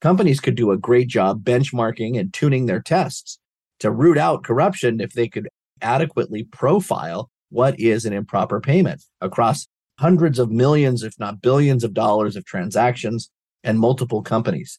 companies could do a great job benchmarking and tuning their tests to root out corruption if they could adequately profile what is an improper payment across hundreds of millions, if not billions of dollars of transactions and multiple companies.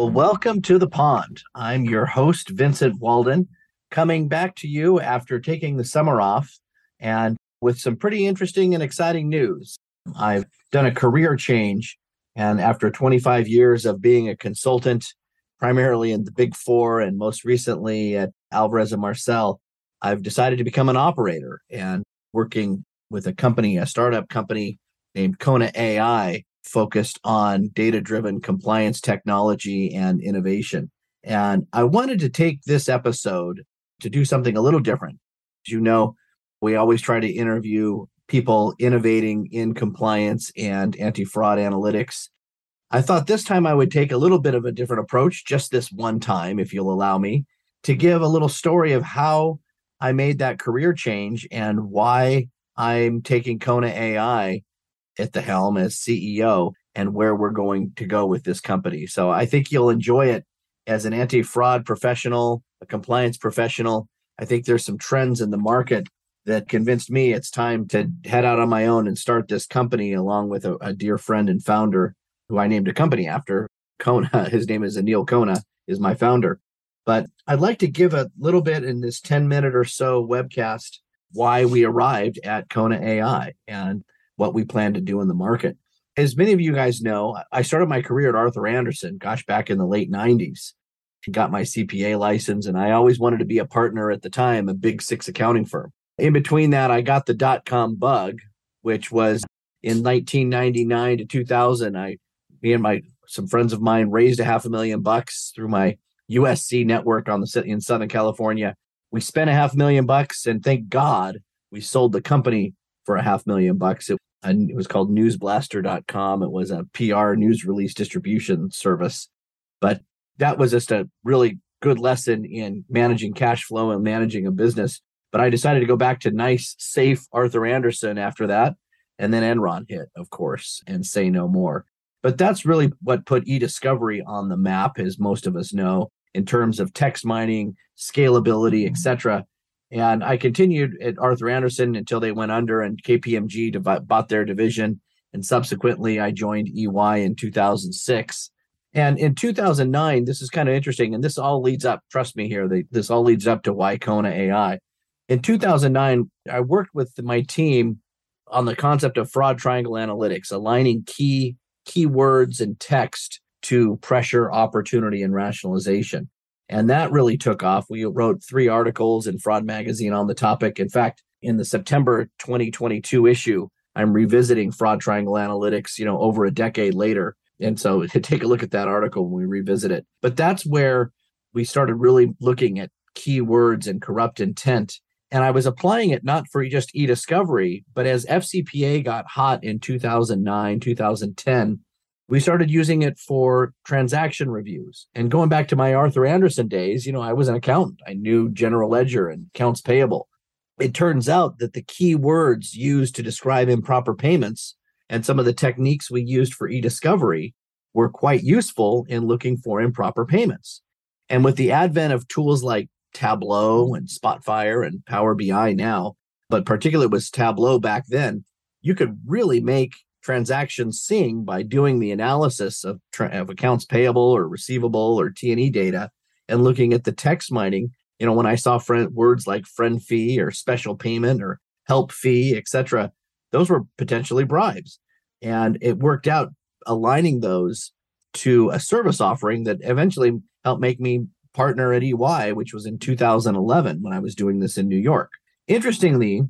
Well, welcome to the pond. I'm your host, Vincent Walden, coming back to you after taking the summer off and with some pretty interesting and exciting news. I've done a career change, and after 25 years of being a consultant, primarily in the Big Four and most recently at Alvarez and Marsal, I've decided to become an operator and working with a company, a startup company named Kona AI, focused on data driven compliance technology and innovation. And I wanted to take this episode to do something a little different. As you know, we always try to interview people innovating in compliance and anti fraud analytics. I thought this time I would take a little bit of a different approach, just this one time, if you'll allow me, to give a little story of how I made that career change and why I'm taking Kona AI at the helm as CEO and where we're going to go with this company. So I think you'll enjoy it as an anti fraud professional, a compliance professional. I think there's some trends in the market that convinced me it's time to head out on my own and start this company along with a, a dear friend and founder who I named a company after. Kona, his name is Anil Kona, is my founder. But I'd like to give a little bit in this 10 minute or so webcast why we arrived at Kona AI and what we plan to do in the market. As many of you guys know, I started my career at Arthur Andersen, gosh, back in the late 90s. Got my CPA license, and I always wanted to be a partner at the time, a big six accounting firm. In between that, I got the dot com bug, which was in 1999 to 2000. I, me and my some friends of mine raised a half a million bucks through my USC network on the city in Southern California. We spent a half million bucks, and thank God we sold the company for a half million bucks. It it was called newsblaster.com. It was a PR news release distribution service. But that was just a really good lesson in managing cash flow and managing a business. But I decided to go back to nice, safe Arthur Andersen after that. And then Enron hit, of course, and say no more. But that's really what put e-discovery on the map, as most of us know, in terms of text mining, scalability, etc. And I continued at Arthur Andersen until they went under and KPMG dev- bought their division. And subsequently, I joined EY in 2006. And in 2009, this is kind of interesting. And this all leads up, trust me here, they, this all leads up to why Kona AI. In 2009, I worked with my team on the concept of fraud triangle analytics, aligning key keywords and text to pressure, opportunity, and rationalization. And that really took off. We wrote three articles in Fraud Magazine on the topic. In fact, in the September 2022 issue, I'm revisiting Fraud Triangle Analytics, you know, over a decade later. And so take a look at that article when we revisit it. But that's where we started really looking at keywords and corrupt intent. And I was applying it not for just e discovery, but as FCPA got hot in 2009, 2010, we started using it for transaction reviews. And going back to my Arthur Andersen days, you know, I was an accountant. I knew general ledger and accounts payable. It turns out that the key words used to describe improper payments and some of the techniques we used for e-discovery were quite useful in looking for improper payments. And with the advent of tools like Tableau and Spotfire and Power BI now, but particularly was Tableau back then, you could really make transactions seeing by doing the analysis of, tra- of accounts payable or receivable or T&E data and looking at the text mining. You know, when I saw friend, words like friend fee or special payment or help fee, etc., those were potentially bribes. And it worked out aligning those to a service offering that eventually helped make me partner at EY, which was in 2011 when I was doing this in New York. Interestingly,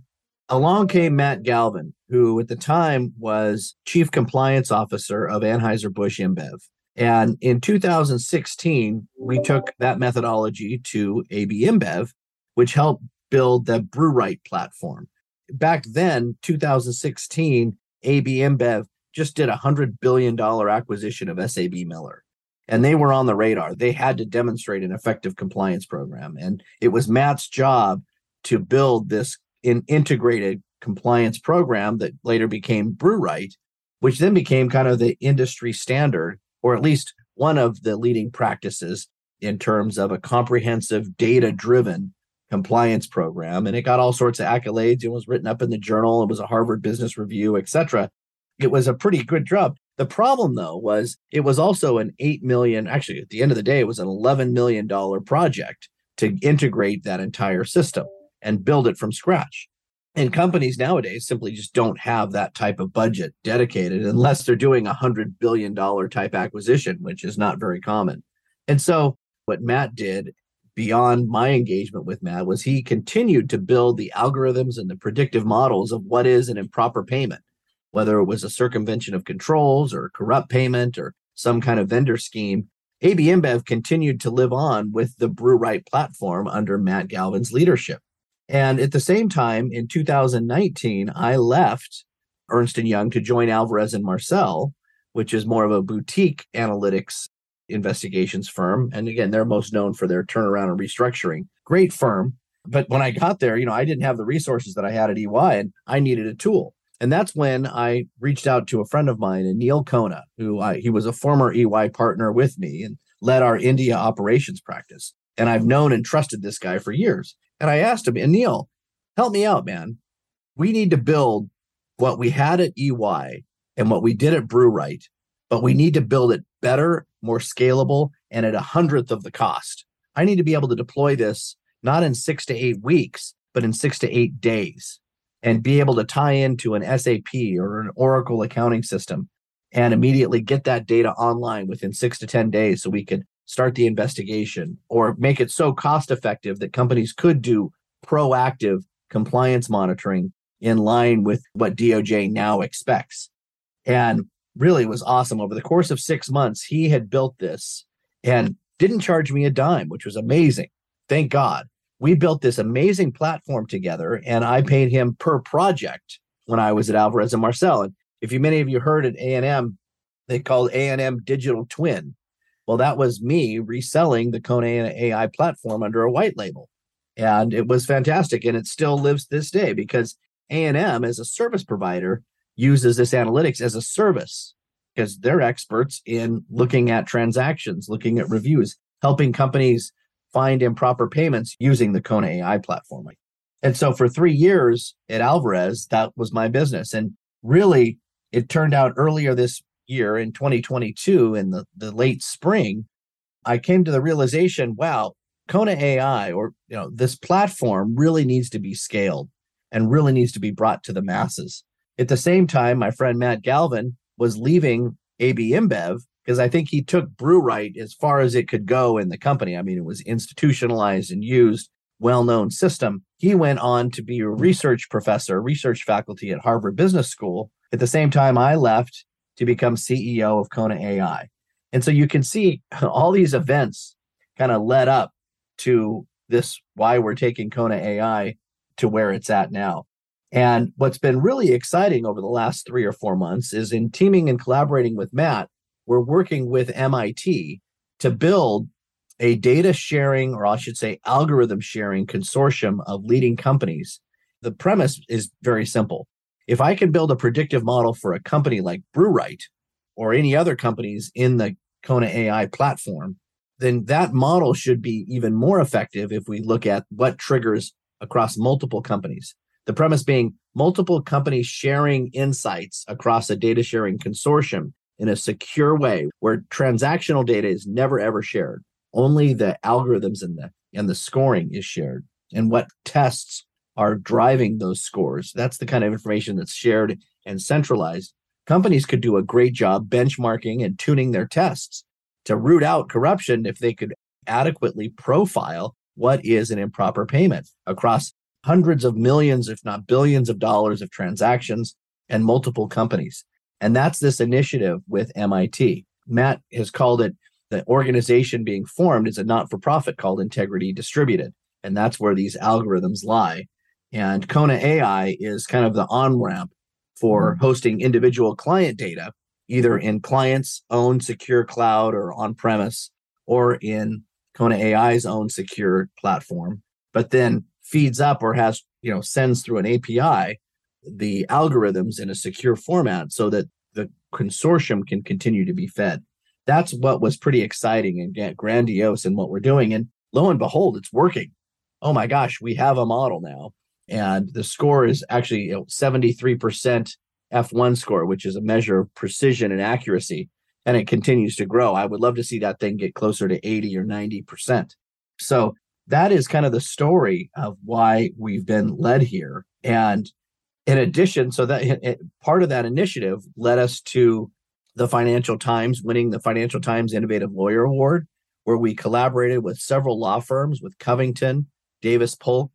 along came Matt Galvin, who at the time was chief compliance officer of Anheuser-Busch InBev. And in 2016, we took that methodology to AB InBev, which helped build the BrewRight platform. Back then, 2016, AB InBev just did a $100 billion acquisition of SAB Miller. And they were on the radar. They had to demonstrate an effective compliance program. And it was Matt's job to build this in integrated compliance program that later became BrewRight, which then became kind of the industry standard, or at least one of the leading practices in terms of a comprehensive data driven compliance program. And it got all sorts of accolades. It was written up in the journal, it was a Harvard Business Review, etc. It was a pretty good job. The problem, though, was it was also an 8 million, actually, at the end of the day, it was an $11 million project to integrate that entire system and build it from scratch. And companies nowadays simply just don't have that type of budget dedicated unless they're doing a $100 billion type acquisition, which is not very common. And so, what Matt did beyond my engagement with Matt was he continued to build the algorithms and the predictive models of what is an improper payment, whether it was a circumvention of controls or corrupt payment or some kind of vendor scheme. AB InBev continued to live on with the BrewRight platform under Matt Galvin's leadership. And at the same time, in 2019, I left Ernst & Young to join Alvarez and Marsal, which is more of a boutique analytics investigations firm. And again, they're most known for their turnaround and restructuring. Great firm. But when I got there, you know, I didn't have the resources that I had at EY and I needed a tool. And that's when I reached out to a friend of mine, Neil Kona, who I, he was a former EY partner with me and led our India operations practice. And I've known and trusted this guy for years. And I asked him, and Neil, help me out, man. We need to build what we had at EY and what we did at BrewRight, but we need to build it better, more scalable, and at a hundredth of the cost. I need to be able to deploy this not in six to eight weeks, but in six to eight days and be able to tie into an SAP or an Oracle accounting system and immediately get that data online within six to 10 days so we could start the investigation or make it so cost effective that companies could do proactive compliance monitoring in line with what DOJ now expects. And really was awesome. Over the course of six months, he had built this and didn't charge me a dime, which was amazing. Thank God. We built this amazing platform together, and I paid him per project when I was at Alvarez and Marsal. And if you many of you heard at A&M, they called A&M Digital Twin. Well, that was me reselling the Kona AI platform under a white label. And it was fantastic. And it still lives this day because A&M as a service provider uses this analytics as a service because they're experts in looking at transactions, looking at reviews, helping companies find improper payments using the Kona AI platform. And so for three years at Alvarez, that was my business. And really, it turned out earlier this year in 2022, in the, the late spring, I came to the realization wow, Kona AI or you know this platform really needs to be scaled and really needs to be brought to the masses. At the same time, my friend Matt Galvin was leaving AB InBev because I think he took BrewRight as far as it could go in the company. I mean, it was institutionalized and used, well known system. He went on to be a research professor, research faculty at Harvard Business School. At the same time, I left to become CEO of Kona AI. And so you can see all these events kind of led up to this why we're taking Kona AI to where it's at now. And what's been really exciting over the last three or four months is in teaming and collaborating with Matt, we're working with MIT to build a data sharing, or I should say, algorithm sharing consortium of leading companies. The premise is very simple. If I can build a predictive model for a company like BrewRight or any other companies in the Kona AI platform, then that model should be even more effective if we look at what triggers across multiple companies. The premise being multiple companies sharing insights across a data sharing consortium in a secure way where transactional data is never ever shared. Only the algorithms and the and the scoring is shared and what tests are driving those scores. That's the kind of information that's shared and centralized. Companies could do a great job benchmarking and tuning their tests to root out corruption if they could adequately profile what is an improper payment across hundreds of millions, if not billions of dollars of transactions and multiple companies. And that's this initiative with MIT. Matt has called it the organization being formed is a not for profit called Integrity Distributed. And that's where these algorithms lie. And Kona AI is kind of the on ramp for mm-hmm. hosting individual client data, either in clients' own secure cloud or on premise, or in Kona AI's own secure platform, but then feeds up or has, you know, sends through an API the algorithms in a secure format so that the consortium can continue to be fed. That's what was pretty exciting and grandiose in what we're doing. And lo and behold, it's working. Oh my gosh, we have a model now. And the score is actually you know, 73% F1 score, which is a measure of precision and accuracy and it continues to grow. I would love to see that thing get closer to 80 or 90%. So that is kind of the story of why we've been led here. And in addition, so that it, part of that initiative led us to the Financial Times winning the Financial Times Innovative Lawyer Award, where we collaborated with several law firms with Covington, Davis Polk,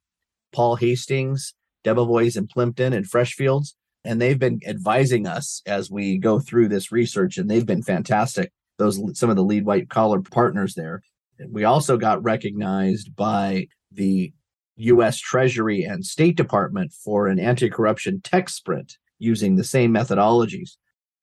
Paul Hastings, Debevoise and Plimpton, and Freshfields and they've been advising us as we go through this research and they've been fantastic those some of the lead white collar partners there. We also got recognized by the US Treasury and State Department for an anti-corruption tech sprint using the same methodologies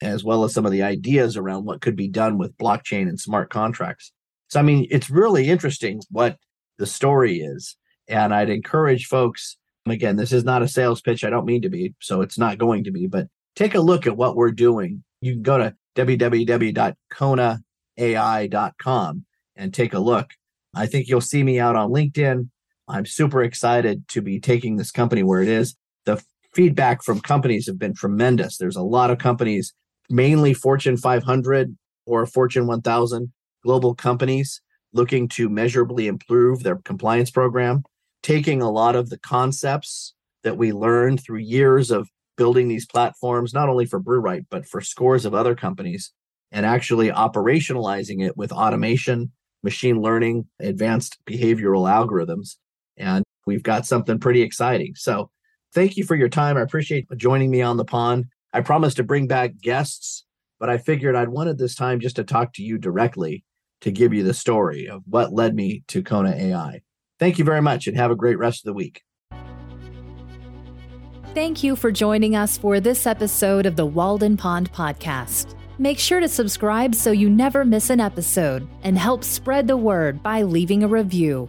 as well as some of the ideas around what could be done with blockchain and smart contracts. So i mean it's really interesting what the story is and i'd encourage folks Again, this is not a sales pitch. I don't mean to be, so it's not going to be, but take a look at what we're doing. You can go to www.konaai.com and take a look. I think you'll see me out on LinkedIn. I'm super excited to be taking this company where it is. The feedback from companies have been tremendous. There's a lot of companies, mainly Fortune 500 or Fortune 1000 global companies looking to measurably improve their compliance program taking a lot of the concepts that we learned through years of building these platforms, not only for BrewRight, but for scores of other companies, and actually operationalizing it with automation, machine learning, advanced behavioral algorithms. And we've got something pretty exciting. So thank you for your time. I appreciate joining me on the pond. I promised to bring back guests, but I figured I'd wanted this time just to talk to you directly to give you the story of what led me to Kona AI. Thank you very much and have a great rest of the week. Thank you for joining us for this episode of the Walden Pond Podcast. Make sure to subscribe so you never miss an episode and help spread the word by leaving a review.